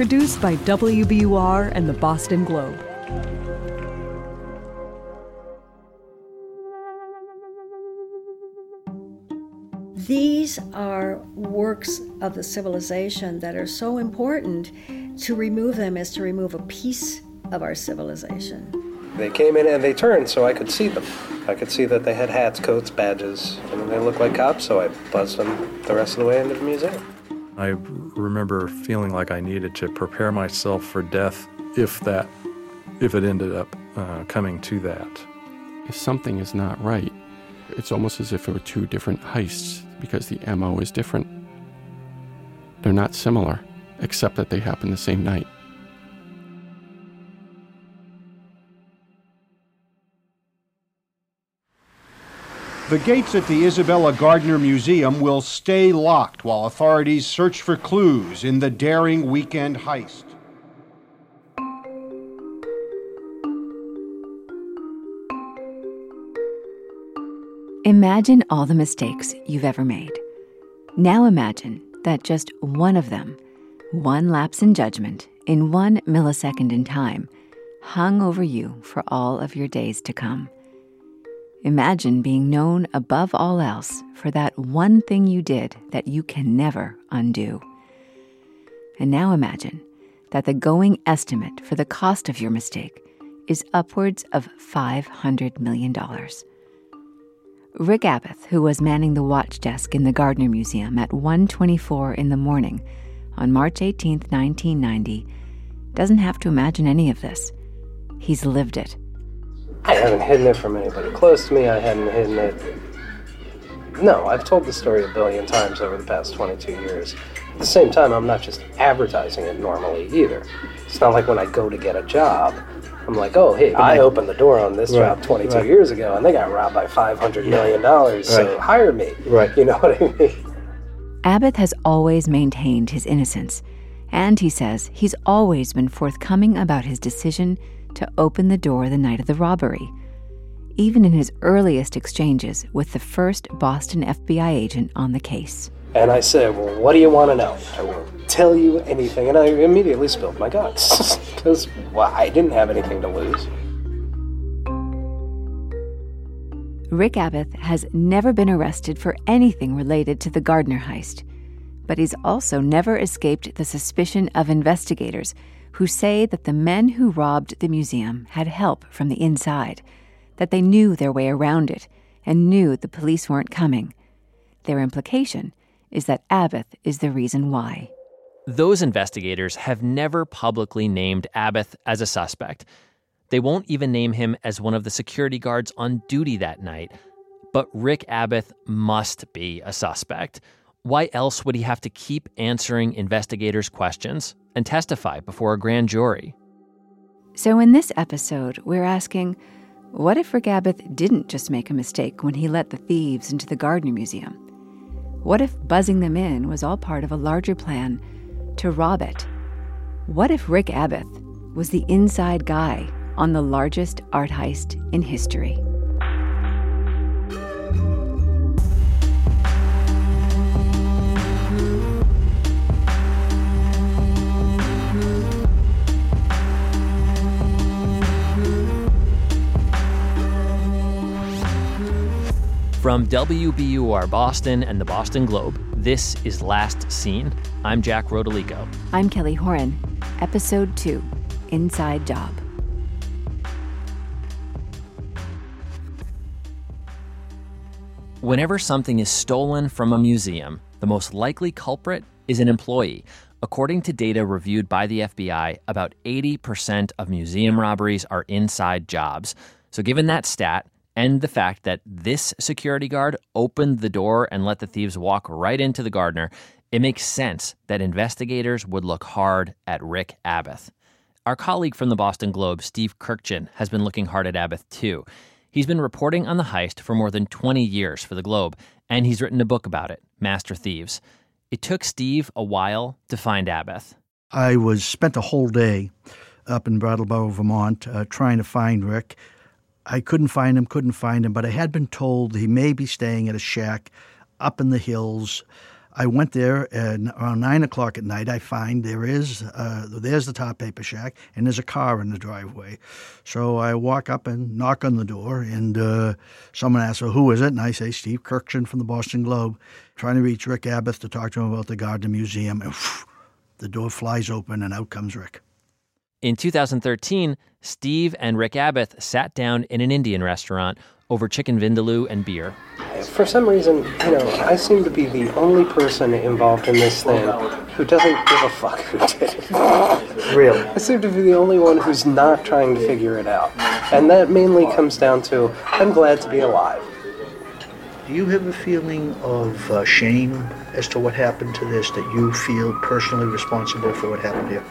Produced by WBUR and the Boston Globe. These are works of the civilization that are so important to remove them as to remove a piece of our civilization. They came in and they turned so I could see them. I could see that they had hats, coats, badges, and they looked like cops, so I buzzed them the rest of the way into the museum. I remember feeling like I needed to prepare myself for death if that, if it ended up uh, coming to that. If something is not right, it's almost as if it were two different heists because the MO is different. They're not similar, except that they happen the same night. The gates at the Isabella Gardner Museum will stay locked while authorities search for clues in the daring weekend heist. Imagine all the mistakes you've ever made. Now imagine that just one of them, one lapse in judgment in one millisecond in time, hung over you for all of your days to come. Imagine being known above all else for that one thing you did that you can never undo. And now imagine that the going estimate for the cost of your mistake is upwards of $500 million. Rick Abath, who was manning the watch desk in the Gardner Museum at 1:24 in the morning on March 18, 1990, doesn't have to imagine any of this. He's lived it. I haven't hidden it from anybody close to me. I hadn't hidden it. No, I've told the story a billion times over the past 22 years. At the same time, I'm not just advertising it normally either. It's not like when I go to get a job, I'm like, oh, hey, I opened the door on this Right, job 22 right. years ago, and they got robbed by 500 million dollars. So hire me. Right. You know what I mean? Abath has always maintained his innocence, and he says he's always been forthcoming about his decision to open the door the night of the robbery. Even in his earliest exchanges with the first Boston FBI agent on the case. And I said, well, what do you want to know? I won't tell you anything. And I immediately spilled my guts because well, I didn't have anything to lose. Rick Abath has never been arrested for anything related to the Gardner heist, but he's also never escaped the suspicion of investigators who say that the men who robbed the museum had help from the inside, that they knew their way around it and knew the police weren't coming. Their implication is that Abath is the reason why. Those investigators have never publicly named Abath as a suspect. They won't even name him as one of the security guards on duty that night. But Rick Abath must be a suspect. Why else would he have to keep answering investigators' questions and testify before a grand jury? So, in this episode, we're asking what if Rick Abath didn't just make a mistake when he let the thieves into the Gardner Museum? What if buzzing them in was all part of a larger plan to rob it? What if Rick Abath was the inside guy on the largest art heist in history? From WBUR Boston and the Boston Globe, this is Last Seen. I'm Jack Rodolico. I'm Kelly Horan, Episode 2 Inside Job. Whenever something is stolen from a museum, the most likely culprit is an employee. According to data reviewed by the FBI, about 80% of museum robberies are inside jobs. So, given that stat, and the fact that this security guard opened the door and let the thieves walk right into the Gardner, it makes sense that investigators would look hard at Rick Abath. Our colleague from the Boston Globe, Steve Kurkjian, has been looking hard at Abath too. He's been reporting on the heist for more than 20 years for the Globe, and he's written a book about it, Master Thieves. It took Steve a while to find Abath. I was spent a whole day up in Brattleboro, Vermont, uh, trying to find Rick. I couldn't find him, couldn't find him, but I had been told he may be staying at a shack up in the hills. I went there, and around nine o'clock at night, I find there is uh, there's the top paper shack, and there's a car in the driveway. So I walk up and knock on the door, and uh, someone asks, "Well, who is it?" And I say, "Steve Kurkjian from the Boston Globe, trying to reach Rick Abath to talk to him about the Gardner Museum." And whew, the door flies open, and out comes Rick. In 2013, Steve and Rick Abath sat down in an Indian restaurant over chicken vindaloo and beer. For some reason, you know, I seem to be the only person involved in this thing who doesn't give a fuck who did it. Really? I seem to be the only one who's not trying to figure it out. And that mainly comes down to I'm glad to be alive. Do you have a feeling of uh, shame as to what happened to this? That you feel personally responsible for what happened here?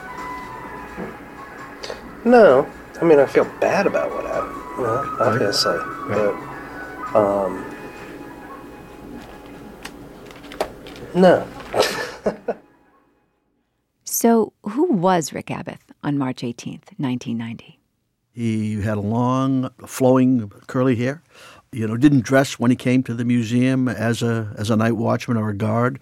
No. I mean, I feel bad about what happened, you know, obviously. But, um, no. So, who was Rick Abath on March 18th, 1990? He had a long, flowing, curly hair. You know, didn't dress when he came to the museum as a as a night watchman or a guard.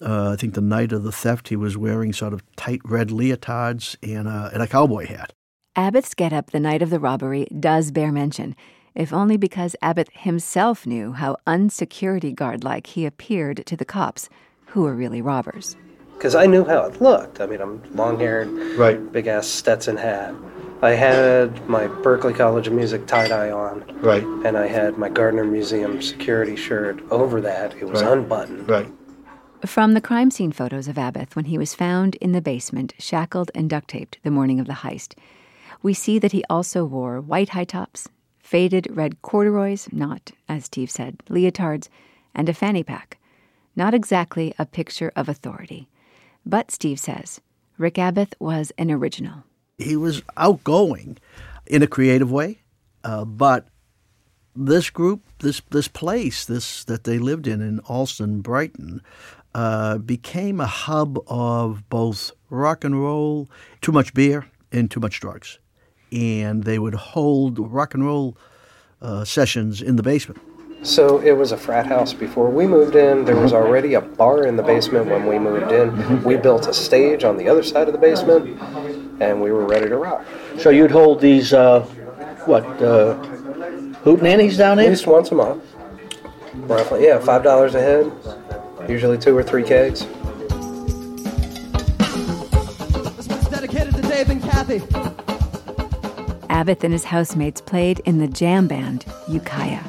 Uh, I think the night of the theft, he was wearing sort of tight red leotards and a, and a cowboy hat. Abath's getup the night of the robbery does bear mention, if only because Abath himself knew how unsecurity guard like he appeared to the cops, who were really robbers. Because I knew how it looked. I mean, I'm long haired, Right. big ass Stetson hat. I had my Berklee College of Music tie dye on, Right. and I had my Gardner Museum security shirt over that. It was Right. unbuttoned. Right. From the crime scene photos of Abath when he was found in the basement, shackled and duct taped the morning of the heist, we see that he also wore white high tops, faded red corduroys, not, as Steve said, leotards, and a fanny pack. Not exactly a picture of authority. But Steve says Rick Abath was an original. He was outgoing in a creative way, uh, but this group, this this place, this that they lived in in Allston, Brighton, uh, became a hub of both rock and roll, too much beer, and too much drugs, and they would hold rock and roll uh, sessions in the basement. So it was a frat house before we moved in. There was already a bar in the basement when we moved in. We built a stage on the other side of the basement, and we were ready to rock. So you'd hold these, uh, what, uh, hootenannies down At least once a month. Roughly, yeah, five dollars a head. Usually two or three kegs. This one's dedicated to Dave and Kathy. Abath and his housemates played in the jam band Ukiah.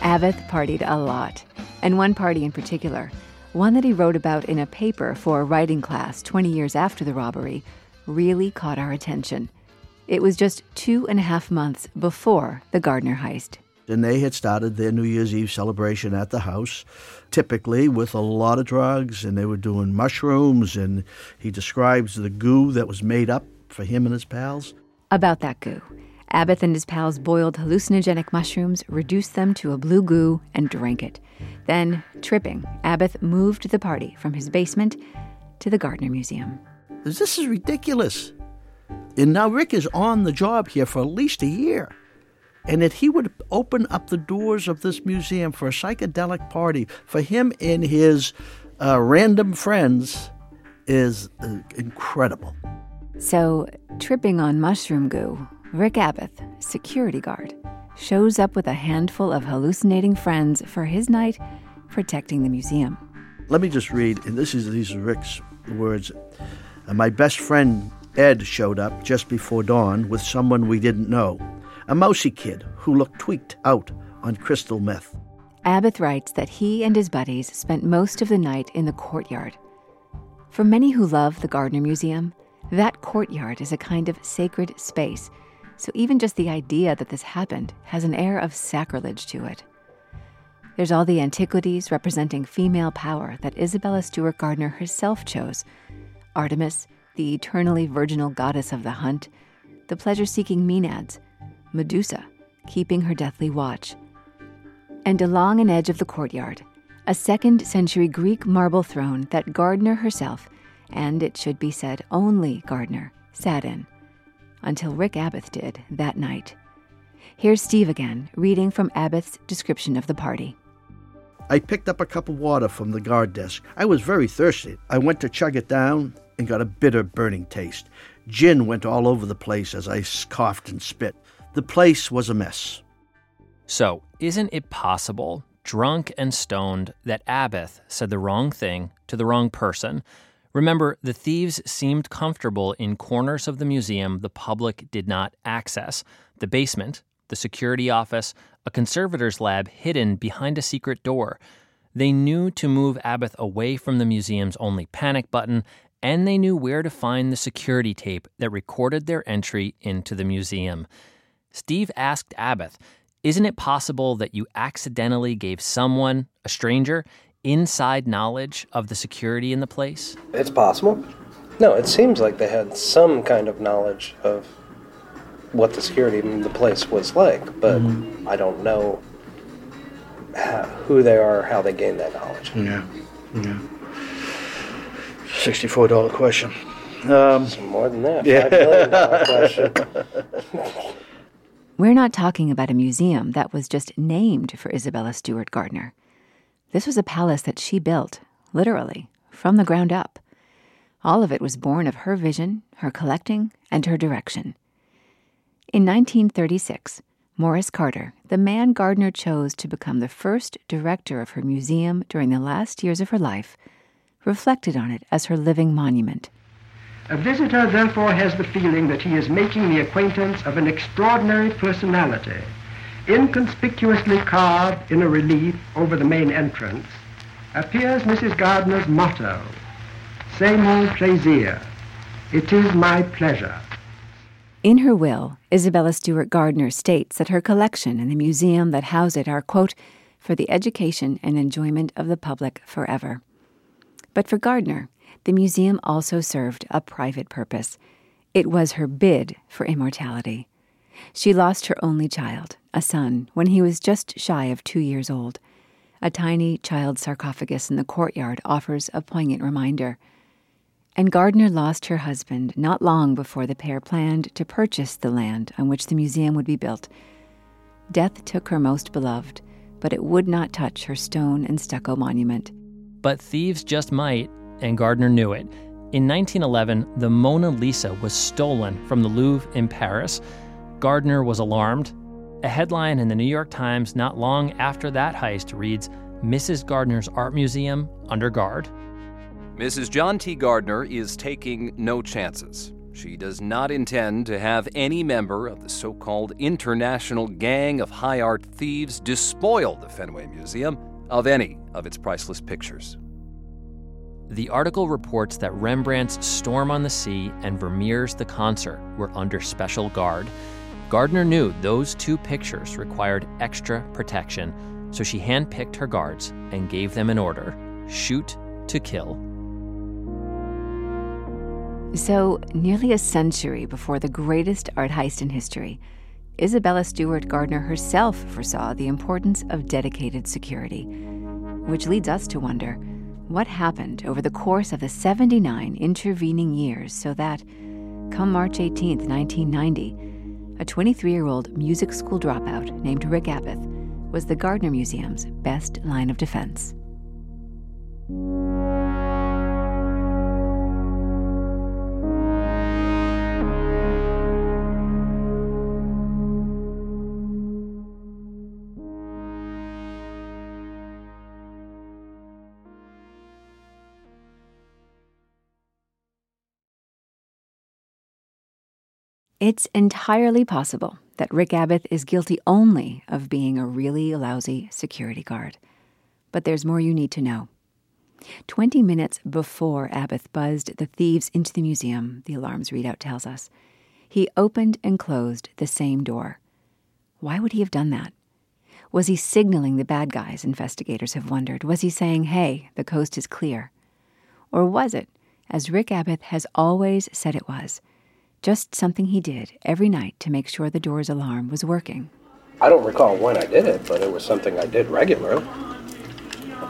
Abath partied a lot, and one party in particular, one that he wrote about in a paper for a writing class 20 years after the robbery, really caught our attention. It was just two and a half months before the Gardner heist. And they had started their New Year's Eve celebration at the house, typically with a lot of drugs, and they were doing mushrooms. And he describes the goo that was made up for him and his pals. About that goo. Abath and his pals boiled hallucinogenic mushrooms, reduced them to a blue goo, and drank it. Then, tripping, Abath moved the party from his basement to the Gardner Museum. This is ridiculous. And now Rick is on the job here for at least a year. And that he would open up the doors of this museum for a psychedelic party for him and his uh, random friends is uh, incredible. So, tripping on mushroom goo, Rick Abath, security guard, shows up with a handful of hallucinating friends for his night protecting the museum. Let me just read, and this is these are Rick's words. My best friend Ed showed up just before dawn with someone we didn't know, a mousy kid who looked tweaked out on crystal meth. Abath writes that he and his buddies spent most of the night in the courtyard. For many who love the Gardner Museum, that courtyard is a kind of sacred space, so even just the idea that this happened has an air of sacrilege to it. There's all the antiquities representing female power that Isabella Stewart Gardner herself chose Artemis, the eternally virginal goddess of the hunt, the pleasure seeking Maenads, Medusa, keeping her deathly watch. And along an edge of the courtyard, a second century Greek marble throne that Gardner herself, and it should be said only Gardner, sat in. until Rick Abath did that night. Here's Steve again, reading from Abath's description of the party. I picked up a cup of water from the guard desk. I was very thirsty. I went to chug it down and got a bitter, burning taste. Gin went all over the place as I coughed and spit. The place was a mess. So, isn't it possible, drunk and stoned, that Abath said the wrong thing to the wrong person? Remember, the thieves seemed comfortable in corners of the museum the public did not access the basement, the security office, a conservator's lab hidden behind a secret door. They knew to move Abath away from the museum's only panic button, and they knew where to find the security tape that recorded their entry into the museum. Steve asked Abath, Isn't it possible that you accidentally gave someone, a stranger, inside knowledge of the security in the place? It's possible. No, it seems like they had some kind of knowledge of what the security in the place was like, but mm-hmm. I don't know how, who they are, how they gained that knowledge. Yeah, yeah. Sixty-four dollar question. Um, more than that. Yeah. Five million dollar question. We're not talking about a museum that was just named for Isabella Stewart Gardner. This was a palace that she built, literally, from the ground up. All of it was born of her vision, her collecting, and her direction. In 1936, Morris Carter, the man Gardner chose to become the first director of her museum during the last years of her life, reflected on it as her living monument. A visitor, therefore, has the feeling that he is making the acquaintance of an extraordinary personality Inconspicuously carved in a relief over the main entrance appears Mrs. Gardner's motto, C'est mon plaisir. It is my pleasure. In her will, Isabella Stewart Gardner states that her collection and the museum that house it are, quote, for the education and enjoyment of the public forever. But for Gardner, the museum also served a private purpose. It was her bid for immortality. She lost her only child, a son, when he was just shy of two years old. A tiny child sarcophagus in the courtyard offers a poignant reminder. And Gardner lost her husband not long before the pair planned to purchase the land on which the museum would be built. Death took her most beloved, but it would not touch her stone and stucco monument. But thieves just might, and Gardner knew it. In 1911, the Mona Lisa was stolen from the Louvre in Paris. Gardner was alarmed. A headline in the New York Times not long after that heist reads Mrs. Gardner's Art Museum under guard. Mrs. John T. Gardner is taking no chances. She does not intend to have any member of the so called international gang of high art thieves despoil the Fenway Museum of any of its priceless pictures. The article reports that Rembrandt's Storm on the Sea and Vermeer's The Concert were under special guard. Gardner knew those two pictures required extra protection, so she handpicked her guards and gave them an order shoot to kill. So, nearly a century before the greatest art heist in history, Isabella Stewart Gardner herself foresaw the importance of dedicated security. Which leads us to wonder what happened over the course of the 79 intervening years so that, come March 18, 1990, a 23 year old music school dropout named Rick Abath was the Gardner Museum's best line of defense. It's entirely possible that Rick Abath is guilty only of being a really lousy security guard. But there's more you need to know. Twenty minutes before Abath buzzed the thieves into the museum, the alarm's readout tells us, he opened and closed the same door. Why would he have done that? Was he signaling the bad guys, investigators have wondered? Was he saying, hey, the coast is clear? Or was it, as Rick Abath has always said it was, just something he did every night to make sure the door's alarm was working. I don't recall when I did it, but it was something I did regularly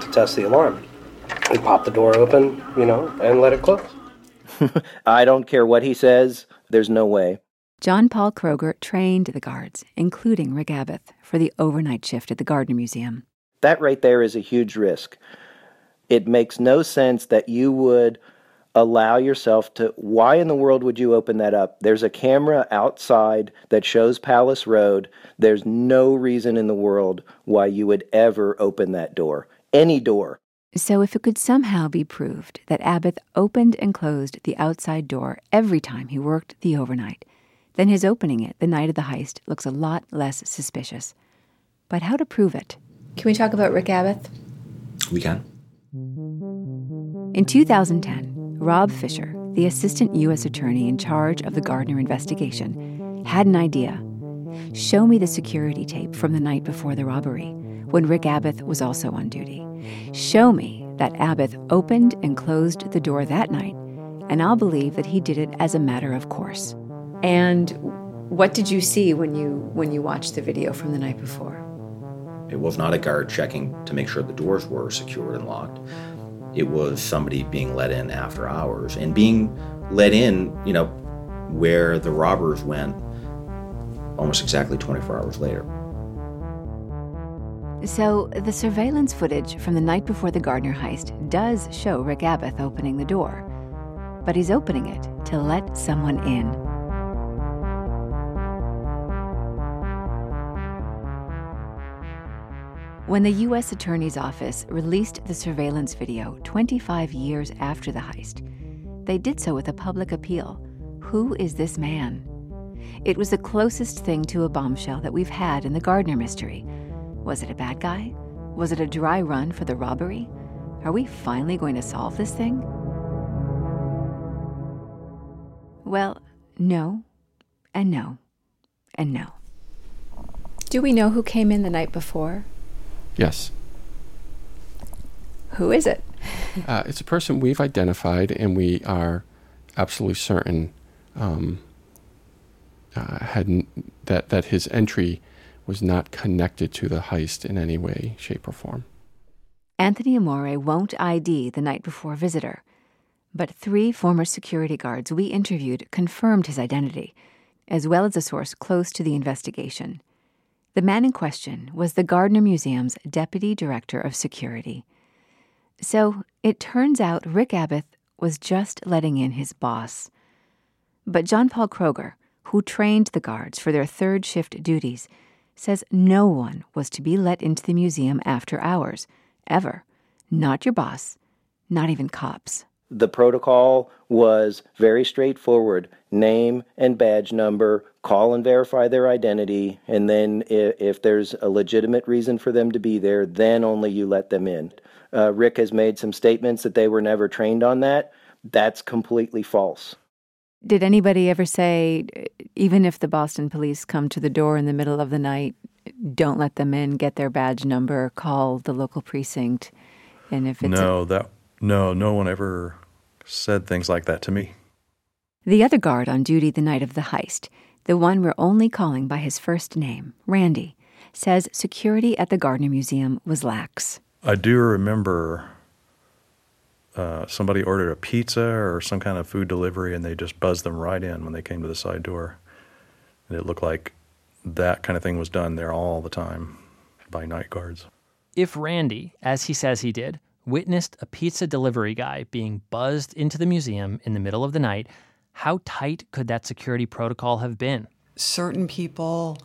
to test the alarm. We pop the door open, you know, and let it close. I don't care what he says, there's no way. John Paul Kroger trained the guards, including Rick Abath, for the overnight shift at the Gardner Museum. That right there is a huge risk. It makes no sense that you would allow yourself to. Why in the world would you open that up? There's a camera outside that shows Palace Road. There's no reason in the world why you would ever open that door. Any door. So, if it could somehow be proved that Abath opened and closed the outside door every time he worked the overnight, then his opening it the night of the heist looks a lot less suspicious. But how to prove it? Can we talk about Rick Abath? We can. In 2010, Rob Fisher, the assistant U.S. attorney in charge of the Gardner investigation, had an idea. Show me the security tape from the night before the robbery, when Rick Abath was also on duty. Show me that Abath opened and closed the door that night, and I'll believe that he did it as a matter of course. And what did you see when you when you watched the video from the night before? It was not a guard checking to make sure the doors were secured and locked. It was somebody being let in after hours and being let in, you know, where the robbers went almost exactly 24 hours later. So, the surveillance footage from the night before the Gardner heist does show Rick Abath opening the door. But he's opening it to let someone in. When the U.S. Attorney's Office released the surveillance video 25 years after the heist, they did so with a public appeal Who is this man? It was the closest thing to a bombshell that we've had in the Gardner mystery. Was it a bad guy? Was it a dry run for the robbery? Are we finally going to solve this thing? Well, no, and no, and no. Do we know who came in the night before? Yes. Who is it? uh, it's a person we've identified, and we are absolutely certain um, uh, had that that his entry was not connected to the heist in any way, shape, or form. Anthony Amore won't ID the night before visitor, but three former security guards we interviewed confirmed his identity, as well as a source close to the investigation. The man in question was the Gardner Museum's deputy director of security. So it turns out Rick Abath was just letting in his boss. But John Paul Kroger, who trained the guards for their third shift duties, says no one was to be let into the museum after hours, ever. Not your boss, not even cops. The protocol was very straightforward name and badge number, call and verify their identity, and then if, if there's a legitimate reason for them to be there, then only you let them in. Uh, Rick has made some statements that they were never trained on that. That's completely false. Did anybody ever say, even if the Boston police come to the door in the middle of the night, don't let them in, get their badge number, call the local precinct? And if it's no, a- that no, no one ever said things like that to me. The other guard on duty the night of the heist, the one we're only calling by his first name, Randy, says security at the Gardner Museum was lax. I do remember uh, somebody ordered a pizza or some kind of food delivery, and they just buzzed them right in when they came to the side door. And it looked like that kind of thing was done there all the time by night guards. If Randy, as he says he did, witnessed a pizza delivery guy being buzzed into the museum in the middle of the night, how tight could that security protocol have been? Certain people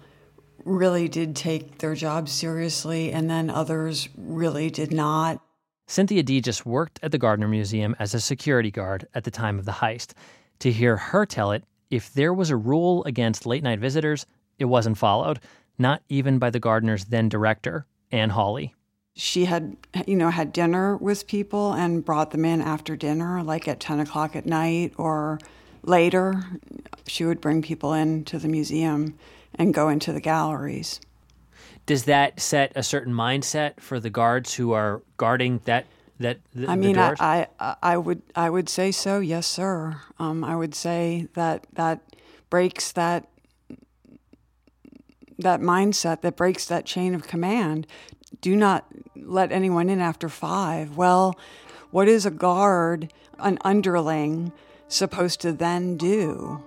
really did take their job seriously, and then others really did not. Cynthia Dee just worked at the Gardner Museum as a security guard at the time of the heist. To hear her tell it, if there was a rule against late night visitors, it wasn't followed, not even by the Gardner's then director, Anne Hawley she had you know had dinner with people and brought them in after dinner like at 10 o'clock at night or later she would bring people into the museum and go into the galleries. Does that set a certain mindset for the guards who are guarding that that the, I mean I, I I would I would say so yes sir. Um, I would say that that breaks that that mindset that breaks that chain of command. Do not let anyone in after five. Well, what is a guard, an underling, supposed to then do?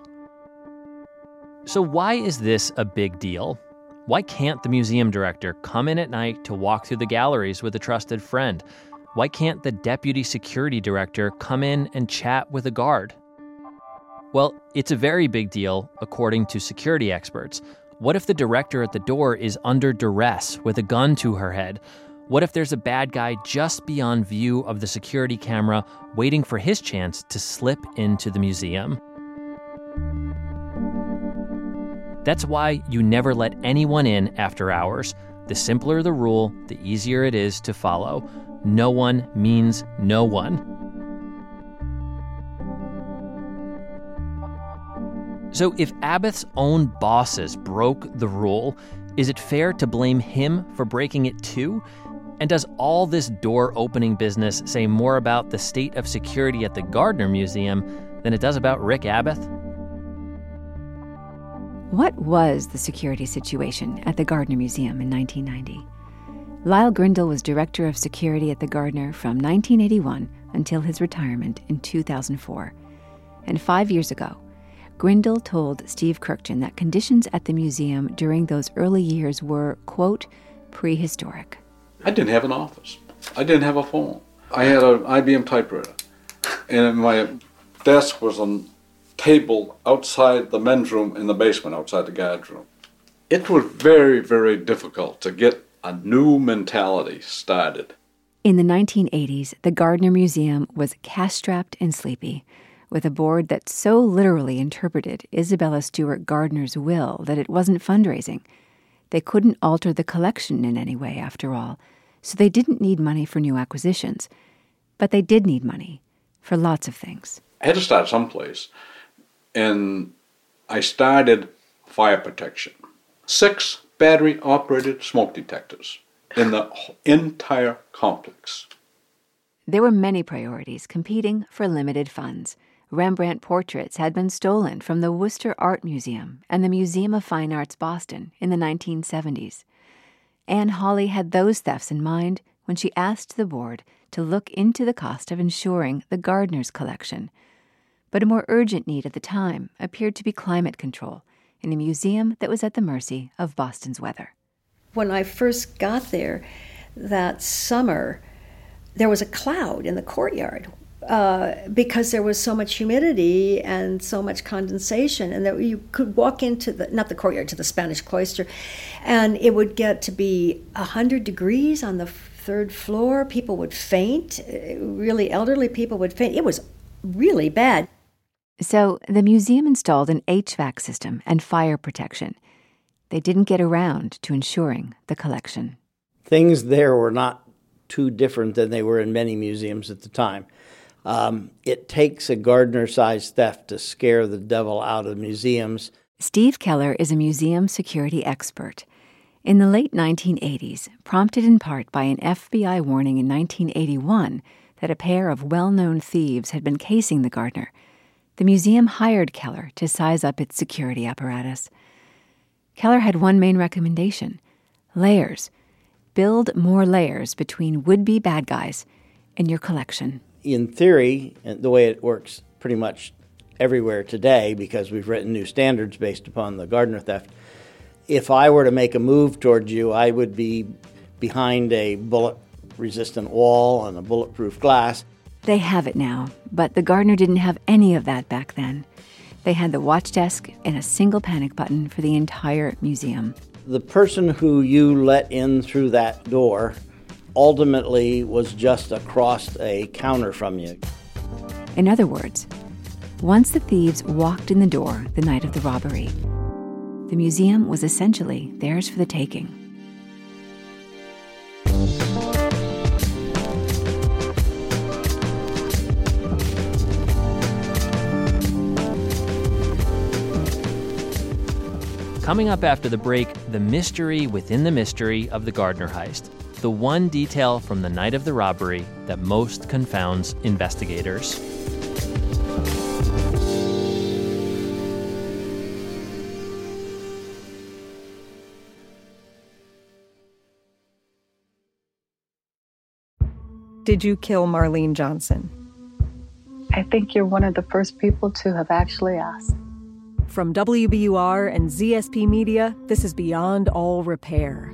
So, why is this a big deal? Why can't the museum director come in at night to walk through the galleries with a trusted friend? Why can't the deputy security director come in and chat with a guard? Well, it's a very big deal, according to security experts. What if the director at the door is under duress with a gun to her head? What if there's a bad guy just beyond view of the security camera waiting for his chance to slip into the museum? That's why you never let anyone in after hours. The simpler the rule, the easier it is to follow. No one means no one. So, if Abath's own bosses broke the rule, is it fair to blame him for breaking it too? And does all this door opening business say more about the state of security at the Gardner Museum than it does about Rick Abath? What was the security situation at the Gardner Museum in 1990? Lyle Grindle was director of security at the Gardner from 1981 until his retirement in 2004. And five years ago, Grindle told Steve Kurkjian that conditions at the museum during those early years were, quote, prehistoric. I didn't have an office. I didn't have a phone. I had an IBM typewriter. And my desk was on a table outside the men's room in the basement, outside the guard's room. It was very, very difficult to get a new mentality started. In the 1980s, the Gardner Museum was cash strapped and sleepy, with a board that so literally interpreted Isabella Stewart Gardner's will that it wasn't fundraising. They couldn't alter the collection in any way, after all, so they didn't need money for new acquisitions. But they did need money for lots of things. I had to start someplace and I started fire protection. Six battery operated smoke detectors in the entire complex. There were many priorities competing for limited funds. Rembrandt portraits had been stolen from the Worcester Art Museum and the Museum of Fine Arts Boston in the 1970s. Anne Hawley had those thefts in mind when she asked the board to look into the cost of insuring the Gardner's collection but a more urgent need at the time appeared to be climate control in a museum that was at the mercy of Boston's weather. When I first got there that summer, there was a cloud in the courtyard uh, because there was so much humidity and so much condensation, and that you could walk into the not the courtyard to the Spanish cloister, and it would get to be hundred degrees on the third floor. People would faint. Really elderly people would faint. It was really bad. So the museum installed an HVAC system and fire protection. They didn't get around to ensuring the collection. Things there were not too different than they were in many museums at the time. Um, it takes a Gardner sized theft to scare the devil out of museums. Steve Keller is a museum security expert. In the late 1980s, prompted in part by an FBI warning in 1981 that a pair of well known thieves had been casing the Gardner, the museum hired Keller to size up its security apparatus. Keller had one main recommendation layers. Build more layers between would be bad guys in your collection. In theory, the way it works pretty much everywhere today, because we've written new standards based upon the Gardner theft, if I were to make a move towards you, I would be behind a bullet resistant wall and a bulletproof glass. They have it now, but the Gardner didn't have any of that back then. They had the watch desk and a single panic button for the entire museum. The person who you let in through that door ultimately was just across a counter from you. In other words, once the thieves walked in the door the night of the robbery, the museum was essentially theirs for the taking. Coming up after the break, the mystery within the mystery of the Gardner heist. The one detail from the night of the robbery that most confounds investigators. Did you kill Marlene Johnson? I think you're one of the first people to have actually asked. From WBUR and ZSP Media, this is Beyond All Repair,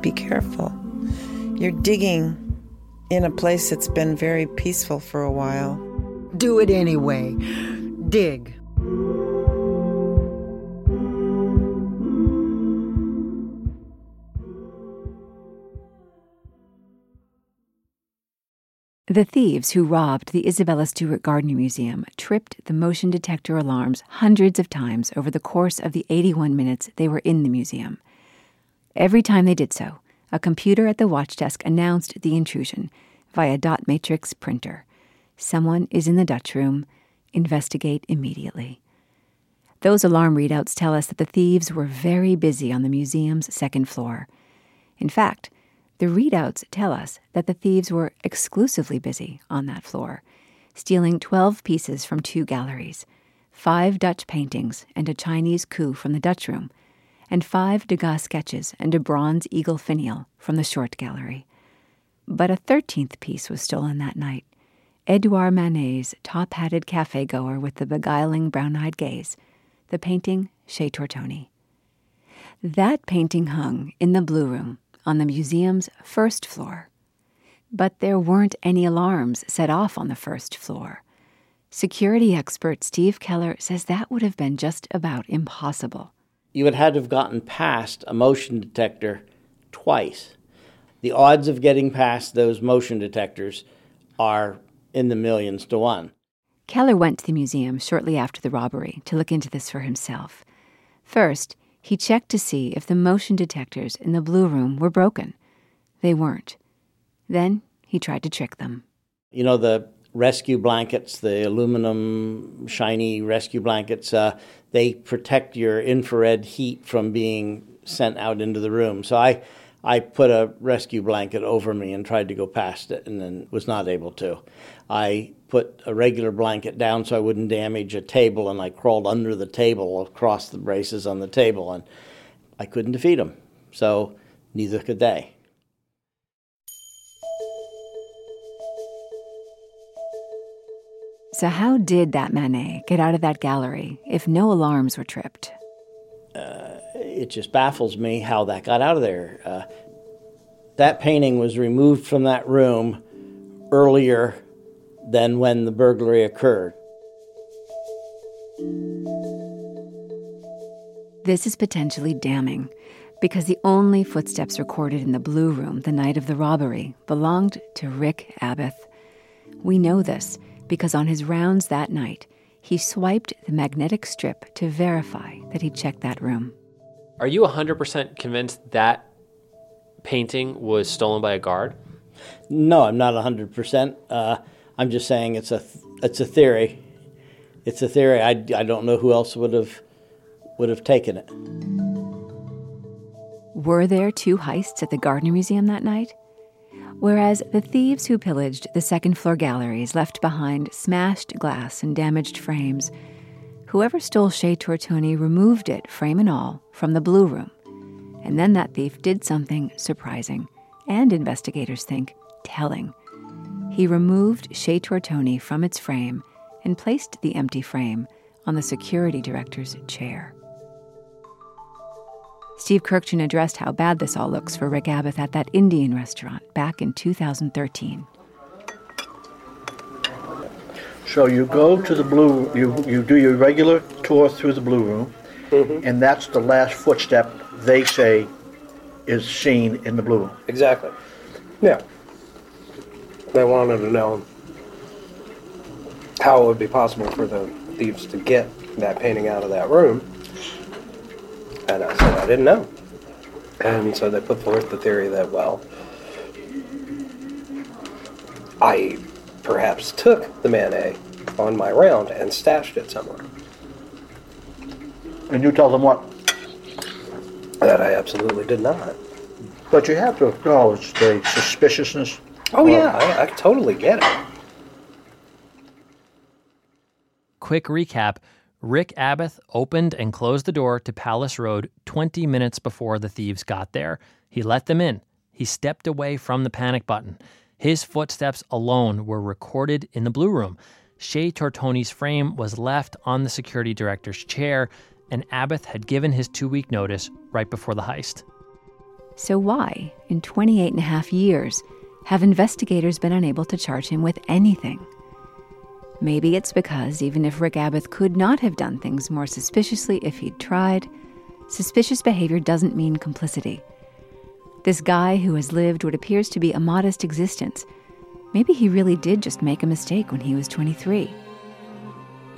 Be careful. You're digging in a place that's been very peaceful for a while. Do it anyway. Dig. The thieves who robbed the Isabella Stewart Gardner Museum tripped the motion detector alarms hundreds of times over the course of the 81 minutes they were in the museum. Every time they did so, a computer at the watch desk announced the intrusion via dot matrix printer. Someone is in the Dutch room. Investigate immediately. Those alarm readouts tell us that the thieves were very busy on the museum's second floor. In fact, the readouts tell us that the thieves were exclusively busy on that floor, stealing 12 pieces from two galleries, five Dutch paintings and a Chinese gu from the Dutch room, and five Degas sketches and a bronze eagle finial from the short gallery. But a 13th piece was stolen that night Edouard Manet's top hatted cafe goer with the beguiling brown eyed gaze, the painting Chez Tortoni. That painting hung in the Blue Room on the museum's first floor. But there weren't any alarms set off on the first floor. Security expert Steve Keller says that would have been just about impossible. You would have to have gotten past a motion detector twice. The odds of getting past those motion detectors are in the millions to one. Keller went to the museum shortly after the robbery to look into this for himself. First, he checked to see if the motion detectors in the blue room were broken. They weren't. Then he tried to trick them. You know, the rescue blankets, the aluminum shiny rescue blankets, uh, they protect your infrared heat from being sent out into the room. So I, I put a rescue blanket over me and tried to go past it and then was not able to. I put a regular blanket down so I wouldn't damage a table and I crawled under the table across the braces on the table and I couldn't defeat them. So neither could they. So, how did that Manet get out of that gallery if no alarms were tripped? Uh, it just baffles me how that got out of there. Uh, that painting was removed from that room earlier than when the burglary occurred. This is potentially damning because the only footsteps recorded in the Blue Room the night of the robbery belonged to Rick Abath. We know this because on his rounds that night, he swiped the magnetic strip to verify that he'd checked that room. Are you 100% convinced that painting was stolen by a guard? No, I'm not 100%. Uh, I'm just saying it's a it's a theory. It's a theory. I, I don't know who else would have would have taken it. Were there two heists at the Gardner Museum that night? Whereas the thieves who pillaged the second floor galleries left behind smashed glass and damaged frames, whoever stole Chez Tortoni removed it, frame and all, from the Blue Room. And then that thief did something surprising, and investigators think telling. He removed Chez Tortoni from its frame and placed the empty frame on the security director's chair. Steve Kurkjian addressed how bad this all looks for Rick Abath at that Indian restaurant back in 2013. So you go to the blue, you, you do your regular tour through the blue room, Mm-hmm. and that's the last footstep they say is seen in the blue room. Exactly. Yeah. They wanted to know how it would be possible for the thieves to get that painting out of that room. And I said, I didn't know. And so they put forth the theory that, well, I perhaps took the Manet on my round and stashed it somewhere. And you tell them what? That I absolutely did not. But you have to. acknowledge the suspiciousness. Oh, yeah, I, I totally get it. Quick recap Rick Abath opened and closed the door to Palace Road 20 minutes before the thieves got there. He let them in. He stepped away from the panic button. His footsteps alone were recorded in the Blue Room. Chez Tortoni's frame was left on the security director's chair, and Abath had given his two week notice right before the heist. So, why, in 28 and a half years, have investigators been unable to charge him with anything? Maybe it's because even if Rick Abath could not have done things more suspiciously if he'd tried, suspicious behavior doesn't mean complicity. This guy who has lived what appears to be a modest existence, maybe he really did just make a mistake when he was 23.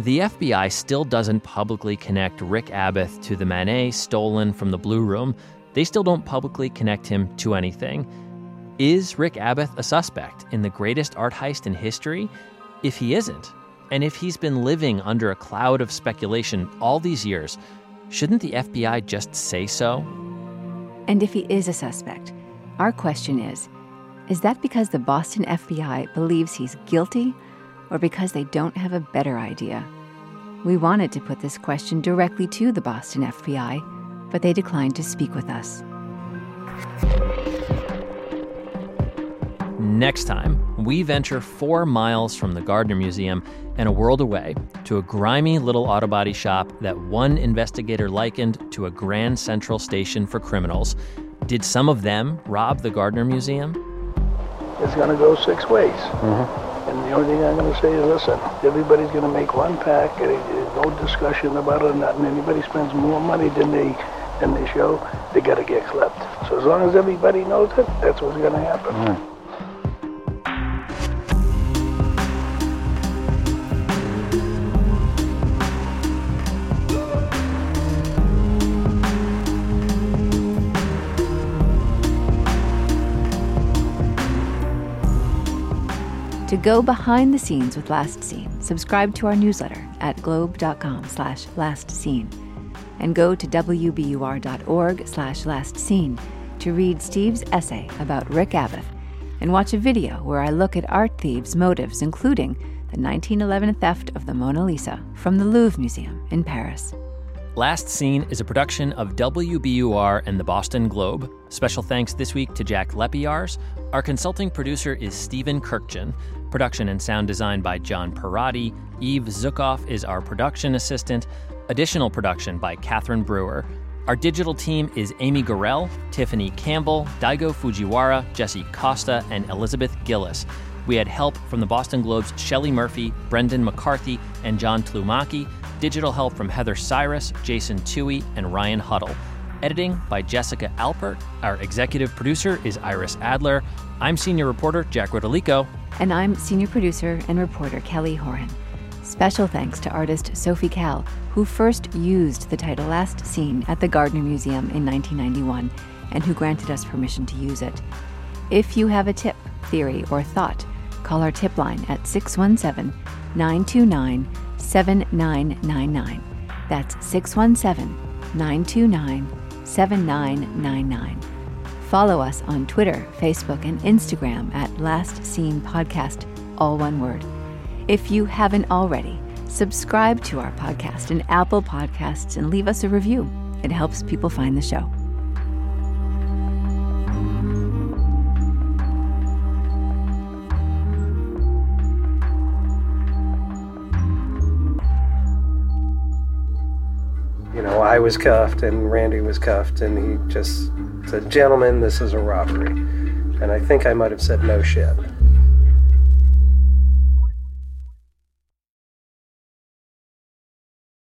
The FBI still doesn't publicly connect Rick Abath to the Manet stolen from the Blue Room. They still don't publicly connect him to anything. Is Rick Abath a suspect in the greatest art heist in history? If he isn't, and if he's been living under a cloud of speculation all these years, shouldn't the FBI just say so? And if he is a suspect, our question is is that because the Boston FBI believes he's guilty or because they don't have a better idea? We wanted to put this question directly to the Boston FBI, but they declined to speak with us. Next time, we venture four miles from the Gardner Museum and a world away to a grimy little auto body shop that one investigator likened to a Grand Central Station for criminals. Did some of them rob the Gardner Museum? It's going to go six ways. Mm-hmm. And the only thing I'm going to say is listen, everybody's going to make one pack. There's no discussion about it. Nothing. Anybody spends more money than they than they show, they got to get clipped. So as long as everybody knows it, that's what's going to happen. To go behind the scenes with Last Seen, subscribe to our newsletter at globe.com slash last seen and go to wbur.org slash last seen to read Steve's essay about Rick Abath and watch a video where I look at art thieves' motives, including the 1911 theft of the Mona Lisa from the Louvre Museum in Paris. Last Seen is a production of WBUR and the Boston Globe. Special thanks this week to Jack Lepiars. Our consulting producer is Stephen Kurkjian. Production and sound design by John Parati. Eve Zukoff is our production assistant. Additional production by Catherine Brewer. Our digital team is Amy Gorell, Tiffany Campbell, Daigo Fujiwara, Jesse Costa, and Elizabeth Gillis. We had help from the Boston Globe's Shelley Murphy, Brendan McCarthy, and John Tlumacki. Digital help from Heather Ciras, Jason Tuohey, and Ryan Huddle. Editing by Jessica Alpert. Our executive producer is Iris Adler. I'm senior reporter Jack Rodolico. And I'm senior producer and reporter Kelly Horan. Special thanks to artist Sophie Calle, who first used the title Last Seen at the Gardner Museum in 1991 and who granted us permission to use it. If you have a tip, theory, or thought, call our tip line at 617 929 7999. That's 617 929 7999. Follow us on Twitter, Facebook, and Instagram at Last Seen Podcast, all one word. If you haven't already, subscribe to our podcast in Apple Podcasts and leave us a review. It helps people find the show. I was cuffed and Randy was cuffed, and he just said, Gentlemen, this is a robbery. And I think I might have said, No shit.